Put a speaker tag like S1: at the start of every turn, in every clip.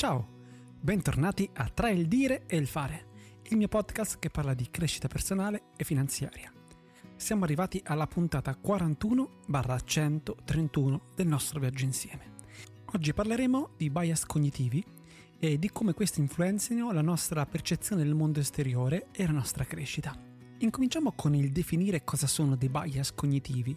S1: Ciao, bentornati a Tra il dire e il fare, il mio podcast che parla di crescita personale e finanziaria. Siamo arrivati alla puntata 41-131 del nostro viaggio insieme. Oggi parleremo di bias cognitivi e di come questi influenzino la nostra percezione del mondo esteriore e la nostra crescita. Incominciamo con il definire cosa sono dei bias cognitivi,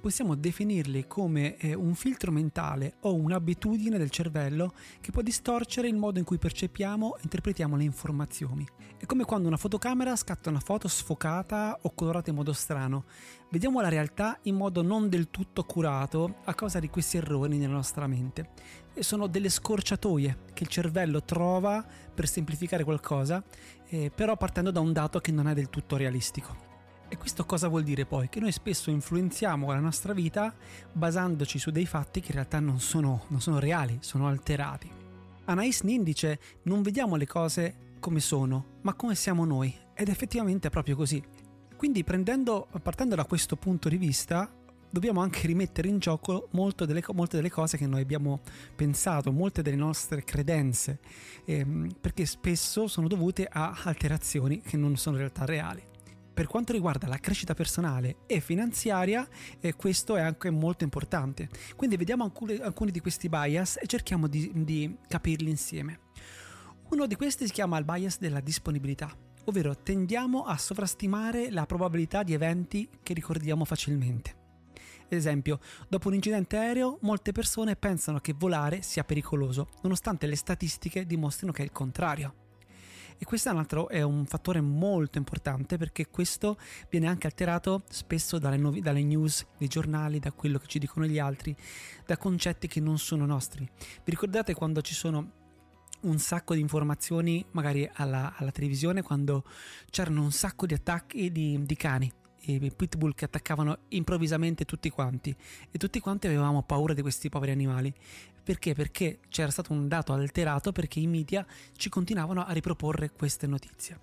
S1: possiamo definirli come eh, un filtro mentale o un'abitudine del cervello che può distorcere il modo in cui percepiamo e interpretiamo le informazioni. È come quando una fotocamera scatta una foto sfocata o colorata in modo strano. Vediamo la realtà in modo non del tutto curato a causa di questi errori nella nostra mente. E sono delle scorciatoie che il cervello trova per semplificare qualcosa, eh, però partendo da un dato che non è del tutto realistico. E questo cosa vuol dire poi? Che noi spesso influenziamo la nostra vita basandoci su dei fatti che in realtà non sono, non sono reali, sono alterati. Anais Nin dice non vediamo le cose come sono, ma come siamo noi. Ed effettivamente è proprio così. Quindi prendendo, partendo da questo punto di vista, dobbiamo anche rimettere in gioco delle, molte delle cose che noi abbiamo pensato, molte delle nostre credenze, ehm, perché spesso sono dovute a alterazioni che non sono realtà reali per quanto riguarda la crescita personale e finanziaria, eh, questo è anche molto importante. Quindi vediamo alcuni, alcuni di questi bias e cerchiamo di, di capirli insieme. Uno di questi si chiama il bias della disponibilità, ovvero tendiamo a sovrastimare la probabilità di eventi che ricordiamo facilmente. Ad esempio, dopo un incidente aereo, molte persone pensano che volare sia pericoloso, nonostante le statistiche dimostrino che è il contrario. E questo è un altro è un fattore molto importante perché questo viene anche alterato spesso dalle, nuovi, dalle news, dei giornali, da quello che ci dicono gli altri, da concetti che non sono nostri. Vi ricordate quando ci sono un sacco di informazioni magari alla, alla televisione quando c'erano un sacco di attacchi di, di cani i pitbull che attaccavano improvvisamente tutti quanti e tutti quanti avevamo paura di questi poveri animali. Perché? Perché c'era stato un dato alterato perché i media ci continuavano a riproporre queste notizie.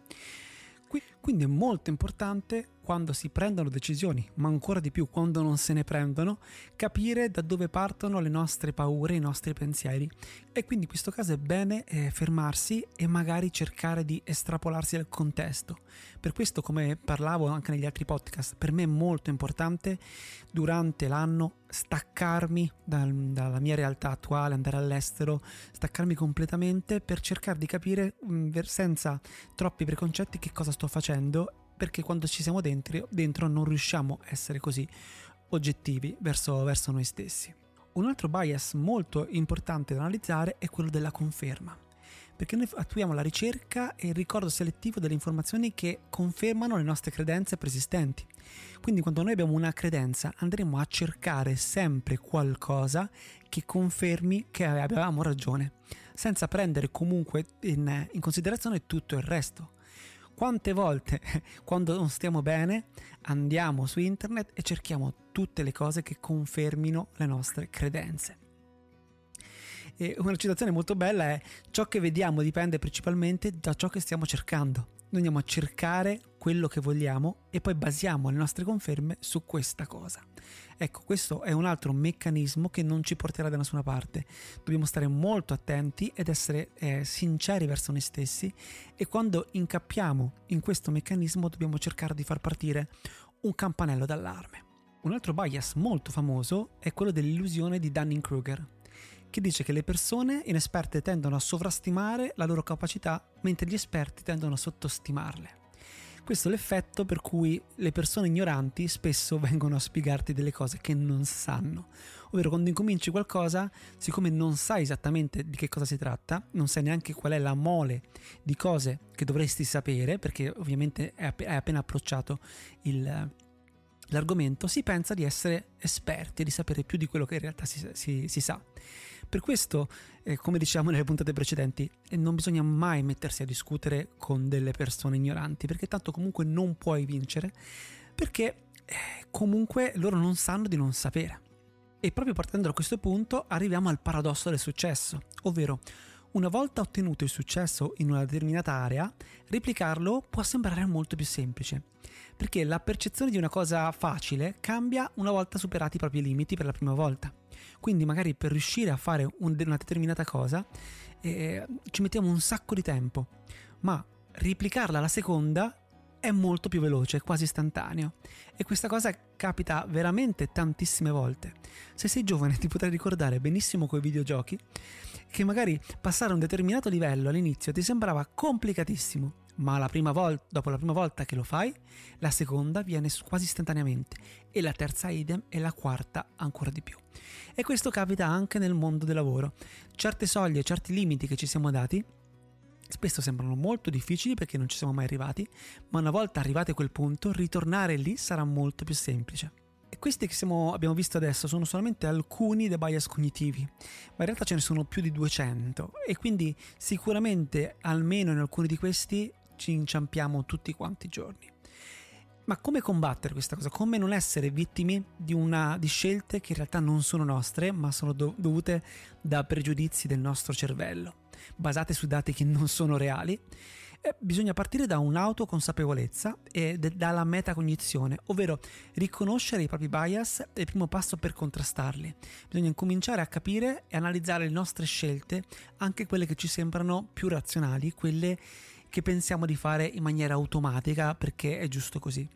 S1: Quindi è molto importante quando si prendono decisioni, ma ancora di più quando non se ne prendono, capire da dove partono le nostre paure, i nostri pensieri. E quindi in questo caso è bene eh, fermarsi e magari cercare di estrapolarsi dal contesto. Per questo, come parlavo anche negli altri podcast, per me è molto importante durante l'anno staccarmi dal, dalla mia realtà attuale, andare all'estero, staccarmi completamente per cercare di capire mh, senza troppi preconcetti che cosa sto facendo perché quando ci siamo dentro, dentro non riusciamo a essere così oggettivi verso, verso noi stessi. Un altro bias molto importante da analizzare è quello della conferma perché noi attuiamo la ricerca e il ricordo selettivo delle informazioni che confermano le nostre credenze preesistenti. Quindi quando noi abbiamo una credenza andremo a cercare sempre qualcosa che confermi che avevamo ragione, senza prendere comunque in, in considerazione tutto il resto. Quante volte, quando non stiamo bene, andiamo su internet e cerchiamo tutte le cose che confermino le nostre credenze. E una citazione molto bella è ciò che vediamo dipende principalmente da ciò che stiamo cercando. Noi andiamo a cercare quello che vogliamo e poi basiamo le nostre conferme su questa cosa. Ecco, questo è un altro meccanismo che non ci porterà da nessuna parte. Dobbiamo stare molto attenti ed essere eh, sinceri verso noi stessi e quando incappiamo in questo meccanismo dobbiamo cercare di far partire un campanello d'allarme. Un altro bias molto famoso è quello dell'illusione di Dunning-Kruger che dice che le persone inesperte tendono a sovrastimare la loro capacità mentre gli esperti tendono a sottostimarle. Questo è l'effetto per cui le persone ignoranti spesso vengono a spiegarti delle cose che non sanno. Ovvero quando incominci qualcosa, siccome non sai esattamente di che cosa si tratta, non sai neanche qual è la mole di cose che dovresti sapere, perché ovviamente hai appena approcciato il, l'argomento, si pensa di essere esperti, di sapere più di quello che in realtà si, si, si sa. Per questo, eh, come dicevamo nelle puntate precedenti, eh, non bisogna mai mettersi a discutere con delle persone ignoranti, perché tanto comunque non puoi vincere, perché eh, comunque loro non sanno di non sapere. E proprio partendo da questo punto arriviamo al paradosso del successo, ovvero Una volta ottenuto il successo in una determinata area, replicarlo può sembrare molto più semplice, perché la percezione di una cosa facile cambia una volta superati i propri limiti per la prima volta. Quindi magari per riuscire a fare una determinata cosa eh, ci mettiamo un sacco di tempo, ma replicarla la seconda è molto più veloce, quasi istantaneo. E questa cosa capita veramente tantissime volte. Se sei giovane ti potrai ricordare benissimo coi videogiochi che magari passare un determinato livello all'inizio ti sembrava complicatissimo, ma la volta, dopo la prima volta che lo fai, la seconda viene quasi istantaneamente e la terza idem e la quarta ancora di più. E questo capita anche nel mondo del lavoro. Certe soglie, certi limiti che ci siamo dati spesso sembrano molto difficili perché non ci siamo mai arrivati, ma una volta arrivati a quel punto, ritornare lì sarà molto più semplice. E questi che siamo, abbiamo visto adesso sono solamente alcuni dei bias cognitivi, ma in realtà ce ne sono più di 200 e quindi sicuramente almeno in alcuni di questi ci inciampiamo tutti quanti i giorni. Ma come combattere questa cosa? Come non essere vittime di, una, di scelte che in realtà non sono nostre, ma sono do, dovute da pregiudizi del nostro cervello, basate su dati che non sono reali? Eh, bisogna partire da un'autoconsapevolezza e de- dalla metacognizione, ovvero riconoscere i propri bias è il primo passo per contrastarli. Bisogna incominciare a capire e analizzare le nostre scelte, anche quelle che ci sembrano più razionali, quelle che pensiamo di fare in maniera automatica perché è giusto così.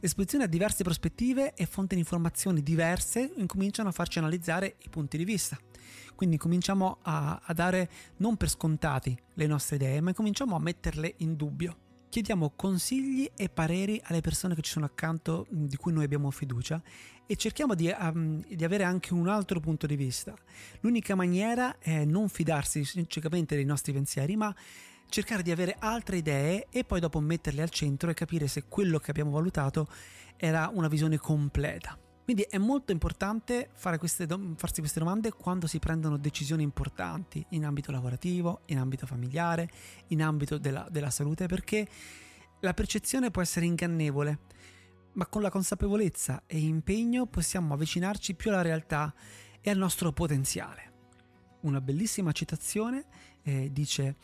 S1: L'esposizione a diverse prospettive e fonti di informazioni diverse incominciano a farci analizzare i punti di vista. Quindi cominciamo a, a dare non per scontati le nostre idee, ma cominciamo a metterle in dubbio. Chiediamo consigli e pareri alle persone che ci sono accanto, di cui noi abbiamo fiducia, e cerchiamo di, um, di, avere anche un altro punto di vista. L'unica maniera è non fidarsi ciecamente dei nostri pensieri, ma cercare di avere altre idee e poi dopo metterle al centro e capire se quello che abbiamo valutato era una visione completa. Quindi è molto importante queste farsi queste domande quando si prendono decisioni importanti in ambito lavorativo, in ambito familiare, in ambito della, della salute, perché la percezione può essere ingannevole, ma con la consapevolezza e impegno possiamo avvicinarci più alla realtà e al nostro potenziale. Una bellissima citazione eh, dice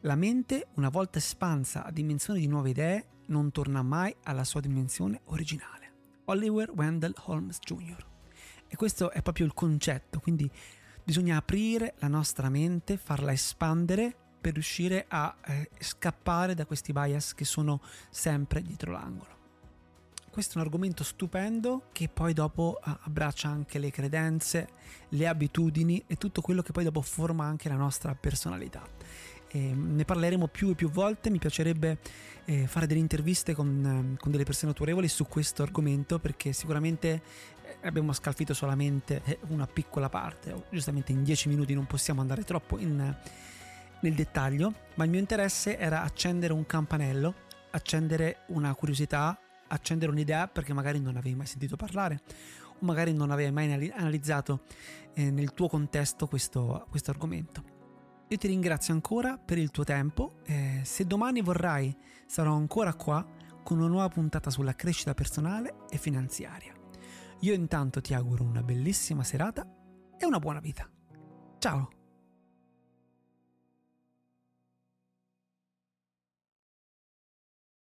S1: la mente, una volta espansa a dimensioni di nuove idee, non torna mai alla sua dimensione originale. Oliver Wendell Holmes Jr. E questo è proprio il concetto, quindi bisogna aprire la nostra mente, farla espandere per riuscire a eh, scappare da questi bias che sono sempre dietro l'angolo. Questo è un argomento stupendo che poi dopo eh, abbraccia anche le credenze, le abitudini e tutto quello che poi dopo forma anche la nostra personalità. E ne parleremo più e più volte, mi piacerebbe eh, fare delle interviste con, eh, con, delle persone autorevoli su questo argomento perché sicuramente eh, abbiamo scalfito solamente eh, una piccola parte, giustamente in dieci minuti non possiamo andare troppo in, nel dettaglio, ma il mio interesse era accendere un campanello, accendere una curiosità, accendere un'idea perché magari non avevi mai sentito parlare o magari non avevi mai analizzato eh, nel tuo contesto questo, questo argomento. Io ti ringrazio ancora per il tuo tempo. Eh, se domani vorrai, sarò ancora qua con una nuova puntata sulla crescita personale e finanziaria. Io intanto ti auguro una bellissima serata e una buona vita. Ciao!